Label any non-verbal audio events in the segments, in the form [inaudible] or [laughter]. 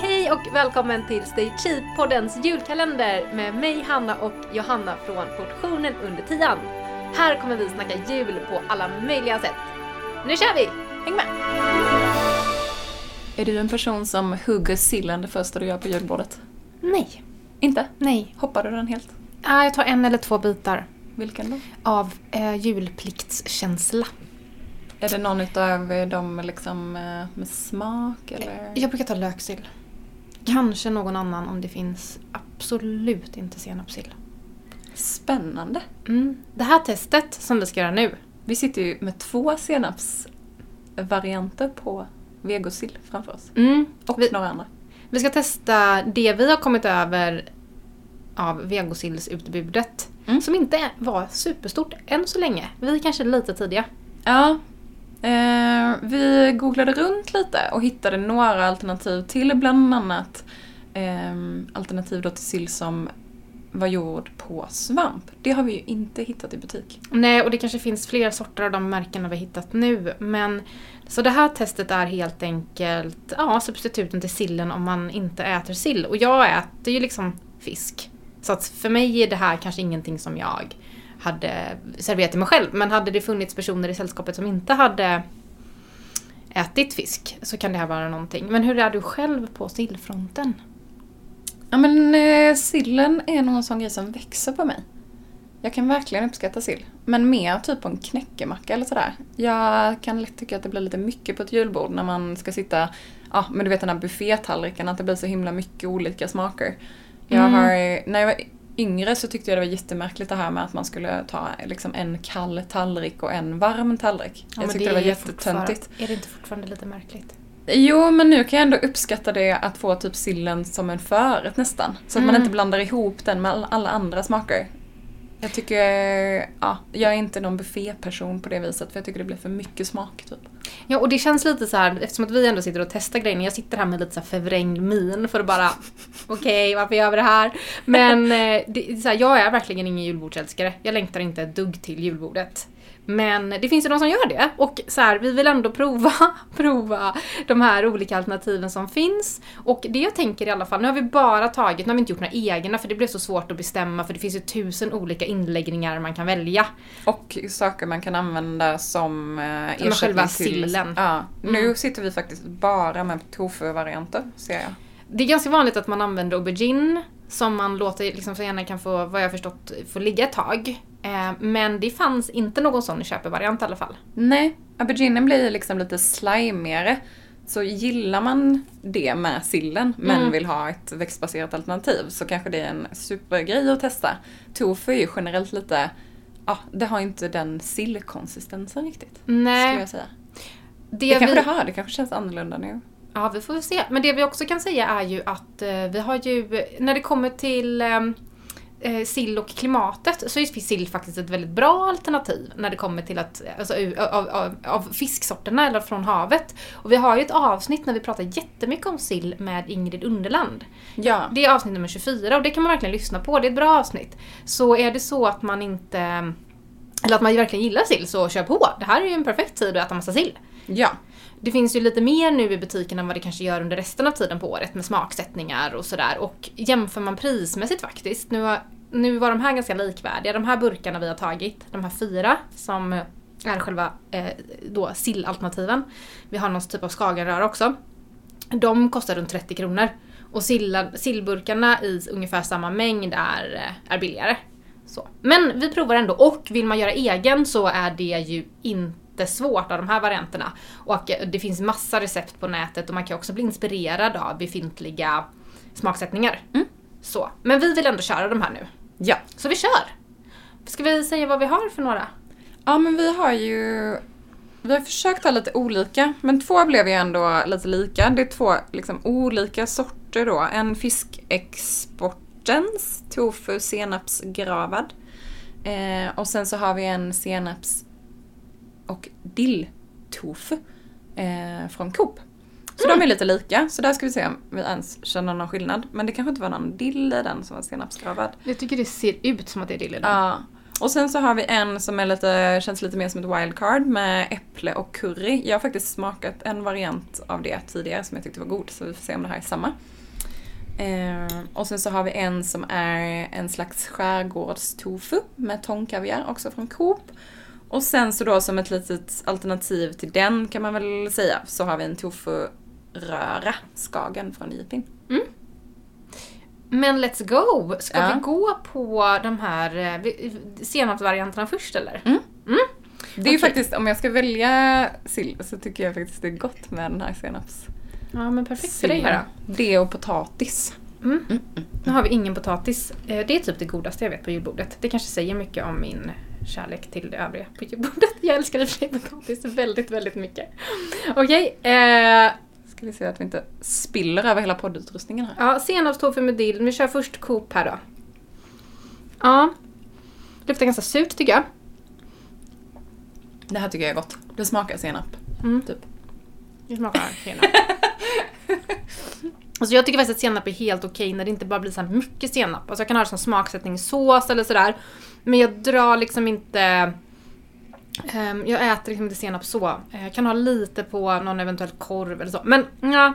Hej och välkommen till Stay Cheap-poddens julkalender med mig Hanna och Johanna från Portionen under tian. Här kommer vi snacka jul på alla möjliga sätt. Nu kör vi! Häng med! Är du en person som hugger sillen det första du gör på julbordet? Nej. Inte? Nej. Hoppar du den helt? Ah, jag tar en eller två bitar Vilken då? av eh, julpliktskänsla. Är det någon utav dem liksom eh, med smak eller? Jag brukar ta löksill. Kanske någon annan om det finns absolut inte senapssill. Spännande. Mm. Det här testet som vi ska göra nu, Vi sitter ju med två senapsvarianter på vegosill framför oss. mm. Och vi, några andra. vi ska testa det vi har kommit över av vegosillsutbudet. Mm. Som inte var superstort än så länge. Vi är kanske lite tidiga. Ja. Eh, vi googlade runt lite och hittade några alternativ till bland annat eh, alternativ då till sill som var gjord på svamp. Det har vi ju inte hittat i butik. Nej, och det kanske finns fler sorter av de märkena vi har hittat nu. Men så det här testet är helt enkelt ja, substituten till sillen om man inte äter sill. Och jag äter ju liksom fisk. Så att för mig är det här kanske ingenting som jag hade serverat till mig själv. Men hade det funnits personer i sällskapet som inte hade ätit fisk så kan det här vara någonting. Men hur är du själv på sillfronten? Ja men eh, sillen är nog en sån grej som växer på mig. Jag kan verkligen uppskatta sill. Men mer typ på en knäckemacka eller sådär. Jag kan lätt tycka att det blir lite mycket på ett julbord när man ska sitta, ja men du vet den här buffétallriken, att det blir så himla mycket olika smaker. Jag Mm. har, när jag var yngre så tyckte jag det var jättemärkligt det här med att man skulle ta liksom en kall tallrik och en varm tallrik. Ja, jag tyckte det, var är jättetöntigt. Är det inte fortfarande lite märkligt? Jo, men nu kan jag ändå uppskatta det att få typ sillen som en förrätt nästan. Så att man Mm. inte blandar ihop den med all- alla andra smaker. Jag tycker, ja, jag är inte någon bufféperson på det viset för jag tycker det blir för mycket smak typ. Ja, och det känns lite så här, eftersom att vi ändå sitter och testar grejerna, jag sitter här med lite så här förvrängd min för att bara, [laughs] okej, varför gör vi det här? Men eh, det, så här, jag är verkligen ingen julbordsälskare. Jag längtar inte ett dugg till julbordet. Men det finns ju de som gör det och så här, vi vill ändå prova, [laughs] prova de här olika alternativen som finns. Och det jag tänker i alla fall, nu har vi bara tagit, nu har vi inte gjort några egna för det blev så svårt att bestämma för det finns ju tusen olika inläggningar man kan välja. Och saker man kan använda som eh, ersättning till... sillen. Ja, nu Mm. sitter vi faktiskt bara med tofu-varianter ser jag. Det är ganska vanligt att man använder aubergine som man låter, liksom så gärna kan få, vad jag förstått, få ligga ett tag. Eh, men det fanns inte någon sån i köpevariant i alla fall. Nej, auberginen blir liksom lite slimigare. Så gillar man det med sillen men Mm. vill ha ett växtbaserat alternativ så kanske det är en supergrej att testa. Tofu är ju generellt lite, ja det har inte den sillkonsistensen riktigt. Skulle Nej, jag säga. Det, Det kanske vi, det har, det kanske känns annorlunda nu. Ja, vi får se. Men det vi också kan säga är ju att eh, vi har ju, när det kommer till eh, eh, sill och klimatet så är sill faktiskt ett väldigt bra alternativ när det kommer till att, alltså, av, av, av fisksorterna eller från havet. Och vi har ju ett avsnitt när vi pratar jättemycket om sill med Ingrid Underland. Ja. Det är avsnitt nummer 24 och det kan man verkligen lyssna på, det är ett bra avsnitt. Så är det så att man inte, eller att man verkligen gillar sill så kör på. Det här är ju en perfekt tid att äta massa sill. Ja. Det finns ju lite mer nu i butiken än vad det kanske gör under resten av tiden på året med smaksättningar och sådär. Och jämför man prismässigt faktiskt, nu, har, nu var de här ganska likvärdiga. De här burkarna vi har tagit, de här fyra som är själva eh, då sillalternativen. Vi har någon typ av skagenröra också. De kostar runt 30 kronor. Och silla, sillburkarna i ungefär samma mängd är, eh, är billigare. Så. Men vi provar ändå och vill man göra egen så är det ju inte svårt av de här varianterna. Och det finns massa recept på nätet och man kan också bli inspirerad av befintliga smaksättningar. Mm. Så. Men vi vill ändå köra de här nu. Ja. Så vi kör! Ska vi säga vad vi har för några? Ja men vi har ju vi har försökt ha lite olika, men två blev ju ändå lite lika. Det är två liksom olika sorter då. En fiskexportens tofu senapsgravad. Eh, och sen så har vi en senaps och dill-tofu eh, från Coop. Så de är lite lika, så där ska vi se om vi ens känner någon skillnad. Men det kanske inte var någon dill i den som var senapsgravad. Jag tycker det ser ut som att det är dill i den. Ja. Och sen så har vi en som är lite, känns lite mer som ett wildcard med äpple och curry. Jag har faktiskt smakat en variant av det tidigare som jag tyckte var god, så vi får se om det här är samma. Eh, och sen så har vi en som är en slags skärgårdstofu med tångkaviar, också från Coop. Och sen så då som ett litet alternativ till den kan man väl säga, så har vi en tofu-röra, Skagen från Jipin. Men let's go! Ska Ja. vi gå på de här eh, senapsvarianterna först eller? Det är ju Okej. faktiskt, om jag ska välja sill så tycker jag faktiskt det är gott med den här senaps. Ja men perfekt för dig här då. Det och potatis. Mm. Nu har vi ingen potatis. Eh, Det är typ det godaste jag vet på julbordet. Det kanske säger mycket om min kärlek till det övriga på julbordet. [laughs] Jag älskar i och för sig potatis väldigt, väldigt mycket. Okej, eh, Ska vi se att vi inte spiller över hela poddutrustningen här. ja, senapstofu med dill. Vi kör först Coop här då. Ja. Luktar ganska surt tycker jag. Det här tycker jag är gott. Det smakar senap. Mm. Typ. Det smakar senap. [laughs] Alltså jag tycker faktiskt att senap är helt okej när det inte bara blir så mycket senap. Alltså jag kan ha det som smaksättningssås eller sådär. Men jag drar liksom inte... ehm, jag äter liksom inte senap så. Eh, Jag kan ha lite på någon eventuell korv eller så. Men ja.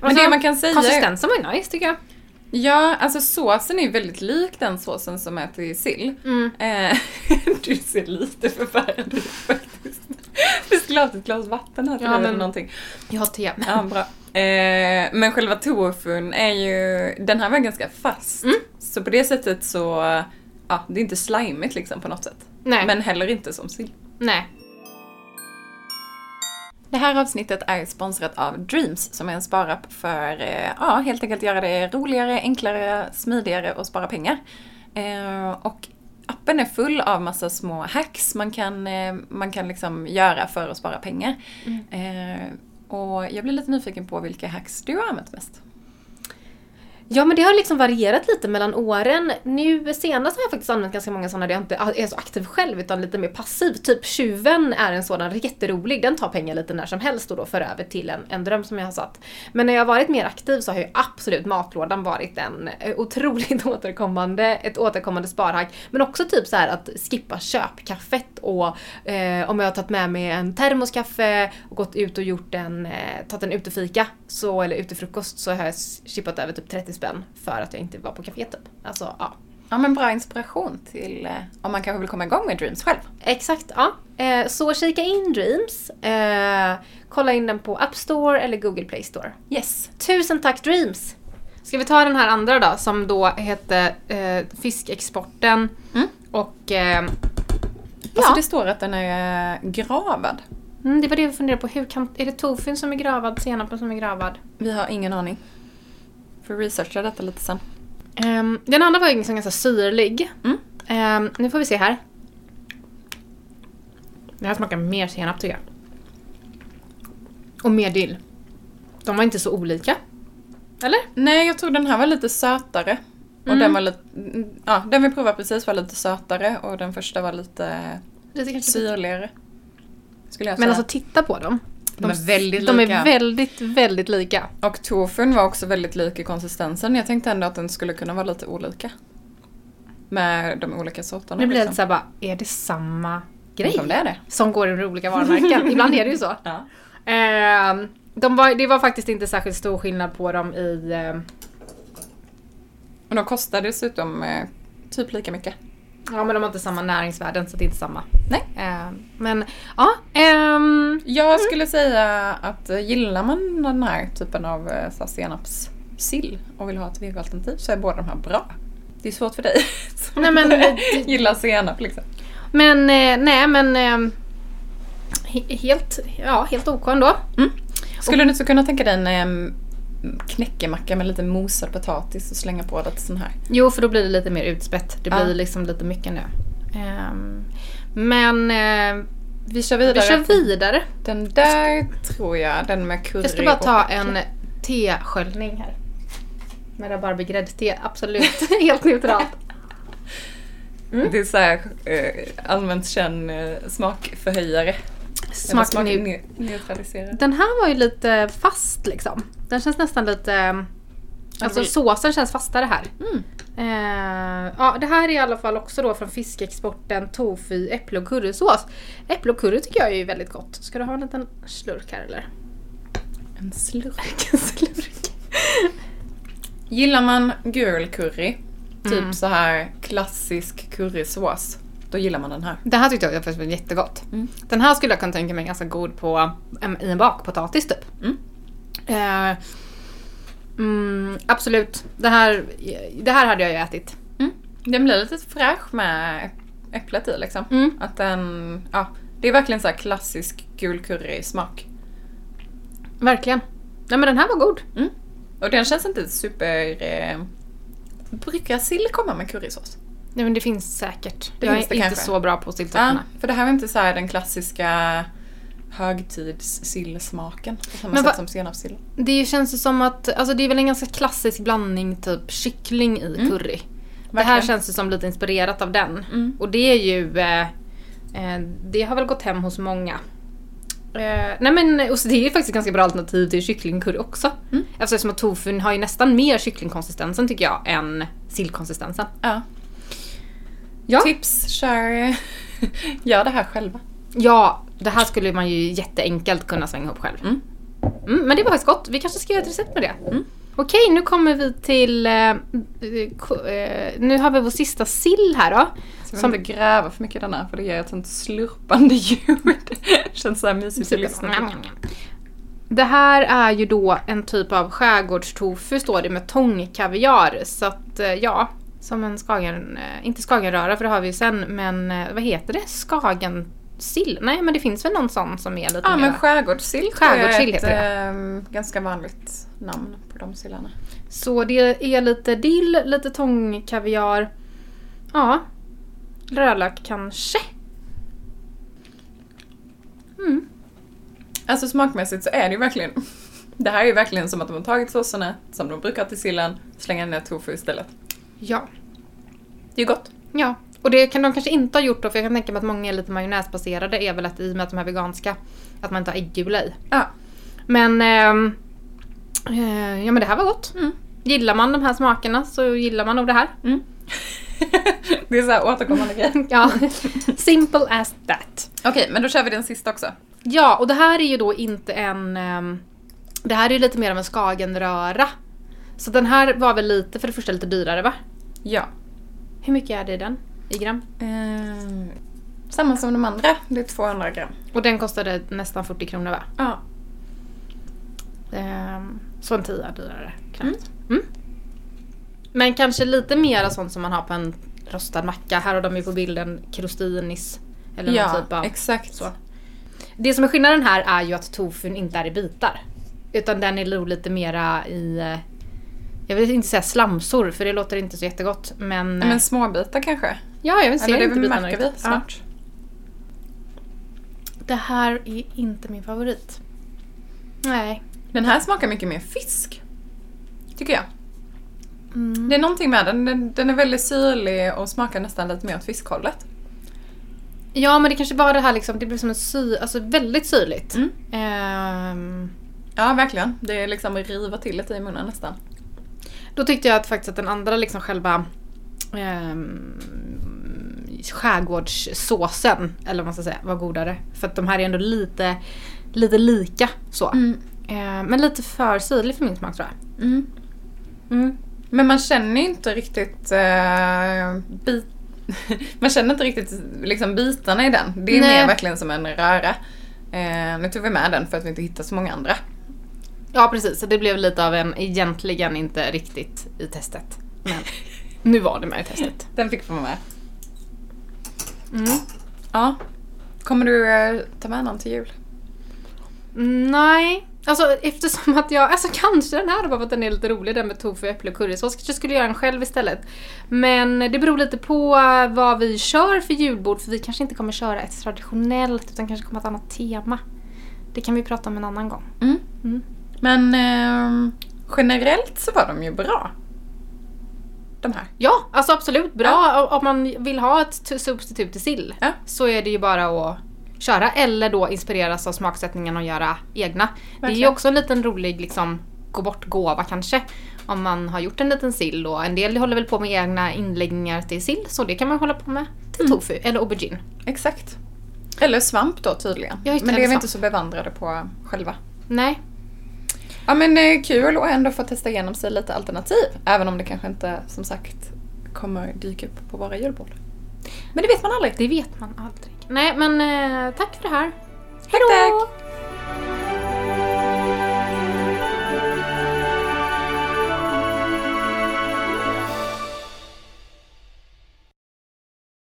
Men det man kan säga Konsistensen var ju nice tycker jag. Ja, alltså såsen är väldigt lik den såsen som är till sill. Mm. Eh, [laughs] du ser lite förfärad ut faktiskt. Du skulle ha haft ett glas vatten här till Ja, men- någonting. Jag har te. Ja, bra. Eh, men själva tofun är ju, den här var ganska fast. Mm. Så på det sättet så, ja, det är inte slimigt liksom på något sätt. Nej. Men heller inte som sill. Nej. Det här avsnittet är sponsrat av Dreams som är en sparapp för eh, ja, helt enkelt göra det roligare, enklare, smidigare och spara pengar. Eh, och appen är full av massa små hacks man kan, eh, man kan liksom göra för att spara pengar. Eh, och jag blir lite nyfiken på vilka hacks du har använt mest. Ja men det har liksom varierat lite mellan åren. Nu senast har jag faktiskt använt ganska många sådana där jag inte är så aktiv själv utan lite mer passiv. Typ tjuven är en sådan jätterolig, den tar pengar lite när som helst och då för över till en, en dröm som jag har satt. Men när jag har varit mer aktiv så har ju absolut matlådan varit en eh, otroligt [laughs] återkommande, ett återkommande sparhack. Men också typ så här att skippa köpkaffet och eh, om jag har tagit med mig en termoskaffe och gått ut och gjort en, eh, tagit en utefika så, eller utefrukost så har jag chippat över typ 30 spänn för att jag inte var på café typ. Alltså ja. Ja men bra inspiration till eh, om man kanske vill komma igång med Dreams själv. Exakt, ja. Eh, så kika in Dreams. Eh, kolla in den på App Store eller Google Play Store. Yes. Tusen tack Dreams! Ska vi ta den här andra då som då hette Fiskexporten Mm. och eh, Alltså Ja. det står att den är gravad. mm, det var det vi funderade på. Hur kan, är det tofun som är gravad, senapen som är gravad? Vi har ingen aning. Får researcha detta lite sen. Ehm, den andra var liksom ganska syrlig. Mm. Ehm, nu får vi se här. Det här smakar mer senap tycker jag. Och mer dill. De var inte så olika. Eller? Nej, jag tror den här var lite sötare. Och Mm. den var lite, mm, ja, den vi provade precis var lite sötare och den första var lite Lite syrligare. Men alltså titta på dem. De är väldigt de lika. är väldigt, väldigt lika. Och tofun var också väldigt lik i konsistensen. Jag tänkte ändå att den skulle kunna vara lite olika. Med de olika sorterna. Nu blir det liksom. lite såhär bara, är det samma grej? Tänk om det är det. Som går under olika varumärken. [laughs] Ibland är det ju så. Ja. Ehm, de var, det var faktiskt inte särskilt stor skillnad på dem i... ehm, Och de kostar dessutom eh, typ lika mycket. Ja men de har inte samma näringsvärden så det är inte samma. Nej. Ehm, men ja, ehm, Jag skulle säga att eh, gillar man den här typen av eh, så här senapssill och vill ha ett vegoalternativ så är båda de här bra. Det är svårt för dig [laughs] som Nej, men [laughs] gillar senap liksom. men eh, nej men ehm, he- helt, ja helt OK ändå. Skulle du inte kunna tänka dig en em, knäckemacka med lite mosad potatis och slänga på lite sån här? Jo för då blir det lite mer utspätt. Det Ja. blir liksom lite mycket nu. Ehm, men eh, Vi kör vidare. vi kör vidare. Den där tror jag, den med curry Jag ska bara ta en tesköljning här. Med rabarbergräddte, absolut. [laughs] Helt neutralt. Mm. Det är såhär eh, allmänt känd eh, smakförhöjare. Smak ne- neutraliserare. Den här var ju lite fast liksom. Den känns nästan lite... Alltså vill- såsen känns fastare här. Mm. Eh, ja, det här är i alla fall också då från fiskexporten tofu, äpple och currysås. Äpple och curry tycker jag är väldigt gott. Ska du ha en liten slurk här eller? En slurk. [laughs] En slurk. Gillar man girl curry, typ Mm. så här klassisk currysås, då gillar man den här. Det här tyckte jag faktiskt var jättegott. Mm. Den här skulle jag kunna tänka mig ganska god på i en bakpotatis typ. Mm. Eh, mm, absolut. Det här, det här hade jag ju ätit. Den blir lite fräsch med äpplet i liksom. Mm. Att den, ja, det är verkligen så här klassisk gul curry smak. Verkligen. Nej men den här var god. Och den känns inte super... Eh, brukar sill komma med currysås? Nej men det finns säkert. Det jag finns är det inte kanske. så bra på Ja, sillsorterna. för det här är inte så här den klassiska högtidssillsmaken på samma Men sätt va- som senapssill. Det känns ju som att, alltså det är väl en ganska klassisk blandning typ kyckling i Mm. curry. Det här känns ju som lite inspirerat av den. Mm. Och det är ju, eh, eh, det har väl gått hem hos många. Eh, nej men och det är ju faktiskt ett ganska bra alternativ till kycklingcurry också. Mm. Eftersom att tofun har ju nästan mer kycklingkonsistensen tycker jag än sillkonsistensen. Ja. Ja. Tips, kör... [laughs] Gör det här själva. Ja, det här skulle man ju jätteenkelt kunna svänga ihop själv. Mm. Mm, men det var faktiskt gott. Vi kanske ska göra ett recept med det. Mm. Okej, nu kommer vi till... Eh, eh, nu har vi vår sista sill här då. Ska vi Som- inte gräva för mycket i den här för det ger ett sånt slurpande [laughs] ljud. Känns så här mysigt att lyssna njam. Det här är ju då en typ av skärgårdstofu står det med tångkaviar. Så att eh, ja, som en skagen, eh, inte skagenröra för det har vi ju sen, men eh, vad heter det? Skagensill? Nej men det finns väl någon sån som är lite Ja mer... men skärgårdssill Skärgårdssill jag är ett heter ehm, ganska vanligt namn på de sillarna. Så det är lite dill, lite tångkaviar. Ja. Rödlök kanske. Mm. Alltså smakmässigt så är det ju verkligen Det här är ju verkligen som att de har tagit såserna som de brukar till sillen, slänger ner tofu istället. Ja. Det är ju gott. Ja. Och det kan de kanske inte ha gjort då, för jag kan tänka mig att många är lite majonnäsbaserade, är väl att i och med att de är veganska, att man inte har äggula i. Ja. Men, ehm, eh, ja men det här var gott. Mm. Gillar man de här smakerna så gillar man nog det här. Mm. [laughs] det är så här återkommande grej. [laughs] Ja, simple as that. Okej, men då kör vi den sista också. Ja, och det här är ju då inte en... ehm, det här är ju lite mer av en skagenröra. Så den här var väl lite, för det första lite dyrare va? Ja. Hur mycket är det i den? I gram? Ehm, samma som de andra, det är 200 gram. Och den kostade nästan 40 kronor va? Ja. Ehm, så en tia dyrare knappt. Mm. Men kanske lite mer sånt som man har på en rostad macka. Här har de ju på bilden crostinis. Eller någon Ja, typ av exakt. så. Det som är skillnaden här är ju att tofun inte är i bitar. Utan den är nog lite mera i... Jag vill inte säga slamsor för det låter inte så jättegott men... Men småbitar kanske? ja, jag vill se Eller det bitarna märker vi riktigt. Ja. snart. Det här är inte min favorit. Nej. Den här smakar mycket mer fisk. Tycker jag. Mm. Det är någonting med den. Den, den är väldigt syrlig och smakar nästan lite mer åt fiskhållet. Ja men det kanske var det här liksom, det blev som en sy, alltså väldigt syrligt. Mm. Ehm, Ja, verkligen. Det är liksom riva till lite i munnen nästan. Då tyckte jag att faktiskt att den andra liksom själva um, skärgårdssåsen, eller vad man ska säga, var godare. För att de här är ändå lite, lite lika så. Ehm, men lite för syrlig för min smak tror jag. Mm. Mm. Men man känner ju inte riktigt eh, bit... [laughs] Man känner inte riktigt liksom bitarna i den. Det är Nej. mer verkligen som en röra. Eh, nu tog vi med den för att vi inte hittar så många andra. Ja precis, så det blev lite av en egentligen inte riktigt i testet. Men nu var det med i testet. Den fick vara med. Mm. Ja. Kommer du eh, ta med någon till jul? Nej, alltså eftersom att jag, alltså kanske den här bara för att den är lite rolig den med tofu, äpple och currysås. Kanske skulle göra den själv istället. Men det beror lite på eh, vad vi kör för julbord för vi kanske inte kommer köra ett traditionellt utan kanske kommer ha ett annat tema. Det kan vi prata om en annan gång. Mm. Mm. Men eh, generellt så var de ju bra. De här. Ja, alltså absolut bra om man vill ha ett substitut till sill. Ja. Så är det ju bara att köra eller då inspireras av smaksättningen och göra egna. Det är ju Verkligen. också en liten rolig liksom gå bort gåva kanske. Om man har gjort en liten sill och en del håller väl på med egna inläggningar till sill så det kan man hålla på med till Mm. tofu eller aubergine. Exakt. Eller svamp då tydligen. Ja, men det är vi svamp. inte så bevandrade på själva. Nej, Ja men eh, kul att ändå få testa igenom sig lite alternativ. Även om det kanske inte som sagt kommer dyka upp på våra julbord. Men det vet man aldrig. det vet man aldrig. Nej men eh, tack för det här. Tack, tack!